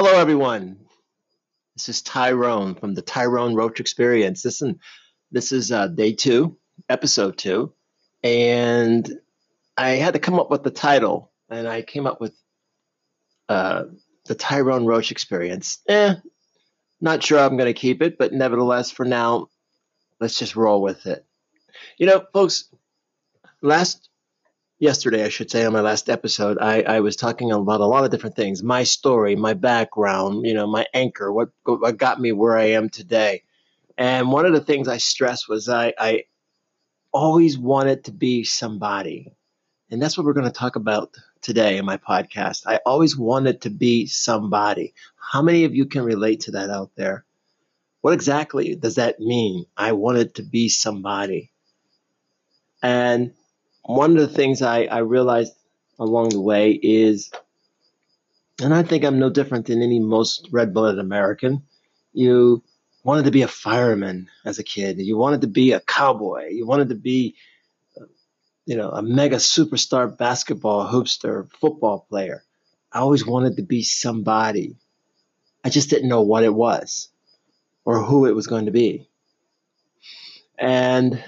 Hello, everyone. This is Tyrone from the Tyrone Roach Experience. This, is this is uh, day two, episode two, and I had to come up with the title, and I came up with uh, the Tyrone Roach Experience. Eh, not sure I'm going to keep it, but nevertheless, for now, let's just roll with it. You know, folks, last yesterday, I should say, on my last episode, I, I was talking about a lot of different things my story, my background, you know, my anchor, what, what got me where I am today. And one of the things I stressed was I, I always wanted to be somebody. And that's what we're going to talk about today in my podcast. I always wanted to be somebody. How many of you can relate to that out there? What exactly does that mean? I wanted to be somebody. And one of the things I, I realized along the way is, and I think I'm no different than any most red blooded American, you wanted to be a fireman as a kid. You wanted to be a cowboy. You wanted to be, you know, a mega superstar basketball hoopster, football player. I always wanted to be somebody. I just didn't know what it was or who it was going to be. And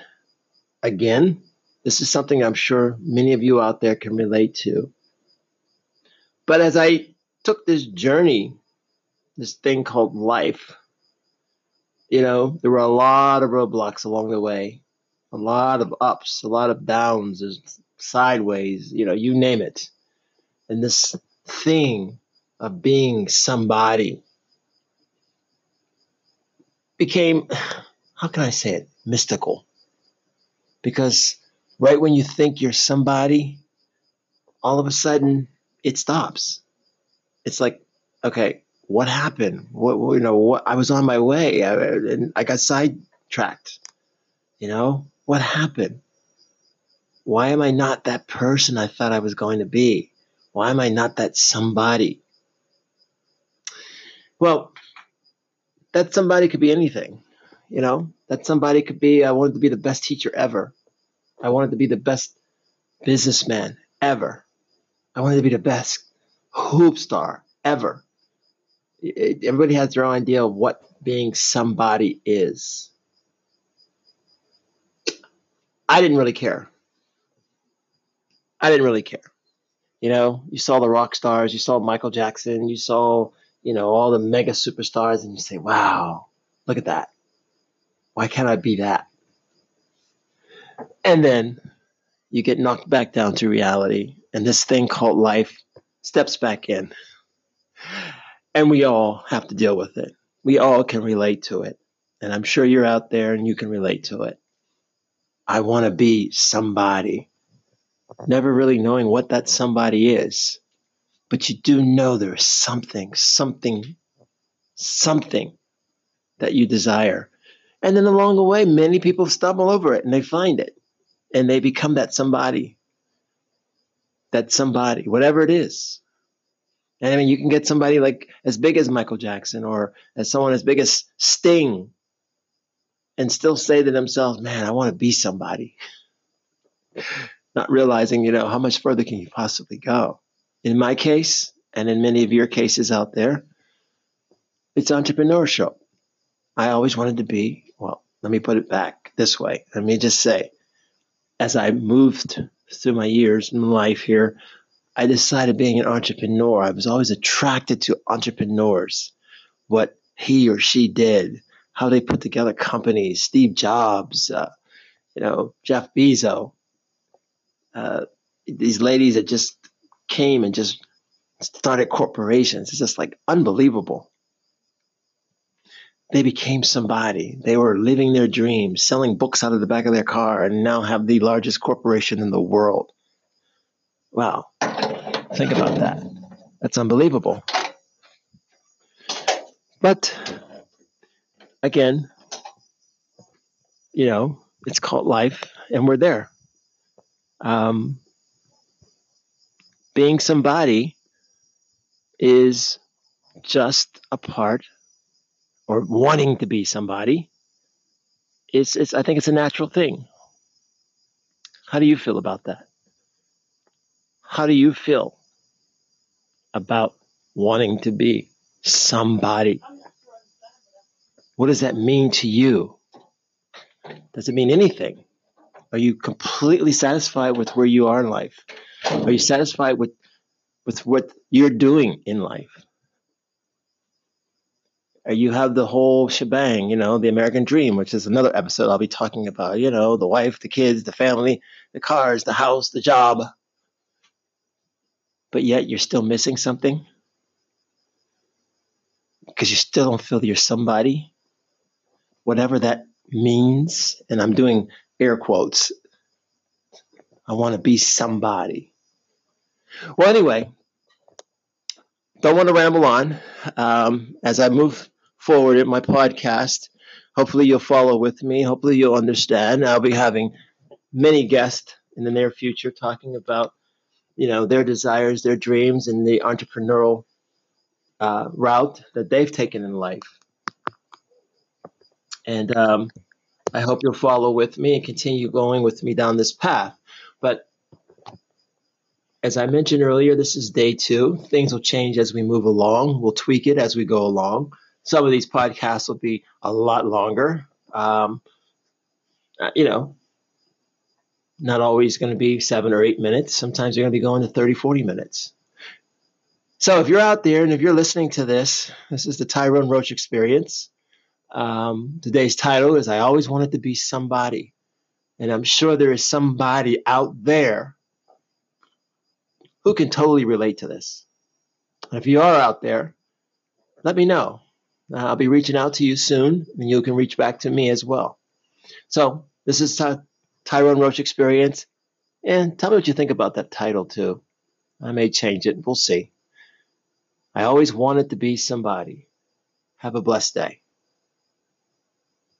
again, this is something I'm sure many of you out there can relate to. But as I took this journey, this thing called life, you know, there were a lot of roadblocks along the way, a lot of ups, a lot of downs, sideways, you know, you name it. And this thing of being somebody became, how can I say it, mystical. Because right when you think you're somebody, all of a sudden it stops. It's like, okay, what happened? What you know? What I was on my way I, and I got sidetracked. You know what happened? Why am I not that person I thought I was going to be? Why am I not that somebody? Well, that somebody could be anything. You know, that somebody could be I wanted to be the best teacher ever. I wanted to be the best businessman ever. I wanted to be the best hoop star ever. Everybody has their own idea of what being somebody is. I didn't really care. I didn't really care. You know, you saw the rock stars, you saw Michael Jackson, you saw, you know, all the mega superstars, and you say, wow, look at that. Why can't I be that? And then you get knocked back down to reality, and this thing called life steps back in. And we all have to deal with it. We all can relate to it. And I'm sure you're out there and you can relate to it. I want to be somebody. Never really knowing what that somebody is. But you do know there's something, something, something that you desire. And then along the way, many people stumble over it and they find it and they become that somebody. That somebody, whatever it is. And I mean, you can get somebody like as big as Michael Jackson or as someone as big as Sting and still say to themselves, man, I want to be somebody. Not realizing, you know, how much further can you possibly go? In my case, and in many of your cases out there, it's entrepreneurship. I always wanted to be, well, let me put it back this way. Let me just say, as I moved through my years in life here, I decided being an entrepreneur. I was always attracted to entrepreneurs, what he or she did, how they put together companies. Steve Jobs, uh, you know, Jeff Bezos, uh, these ladies that just came and just started corporations. It's just like unbelievable they became somebody. They were living their dreams, selling books out of the back of their car, and now have the largest corporation in the world. Wow. Think about that. That's unbelievable. But again, you know, it's called life, and we're there. Um, being somebody is just a part or wanting to be somebody, it's, it's, I think it's a natural thing. How do you feel about that? How do you feel about wanting to be somebody. What does that mean to you? Does it mean anything? Are you completely satisfied with where you are in life? Are you satisfied with with what you're doing in life? Or you have the whole shebang, you know, the American dream, which is another episode I'll be talking about, you know, the wife, the kids, the family, the cars, the house, the job. But yet you're still missing something because you still don't feel you're somebody, whatever that means. And I'm doing air quotes. I want to be somebody. Well, anyway, don't want to ramble on. Um, as I move forward in my podcast, hopefully you'll follow with me. Hopefully you'll understand. I'll be having many guests in the near future talking about, you know, their desires, their dreams, and the entrepreneurial uh, route that they've taken in life. And um, I hope you'll follow with me and continue going with me down this path. But as I mentioned earlier, this is day two. Things will change as we move along. We'll tweak it as we go along. Some of these podcasts will be a lot longer. Um, uh, you know, not always going to be seven or eight minutes. Sometimes you're going to be going to 30, 40 minutes. So if you're out there and if you're listening to this, this is the Tyrone Roach experience. Um, today's title is I Always Wanted to Be Somebody. And I'm sure there is somebody out there who can totally relate to this. if you are out there, let me know. Uh, I'll be reaching out to you soon, and you can reach back to me as well. So, this is Ty- Tyrone Roach Experience, and tell me what you think about that title, too. I may change it. We'll see. I always wanted to be somebody. Have a blessed day.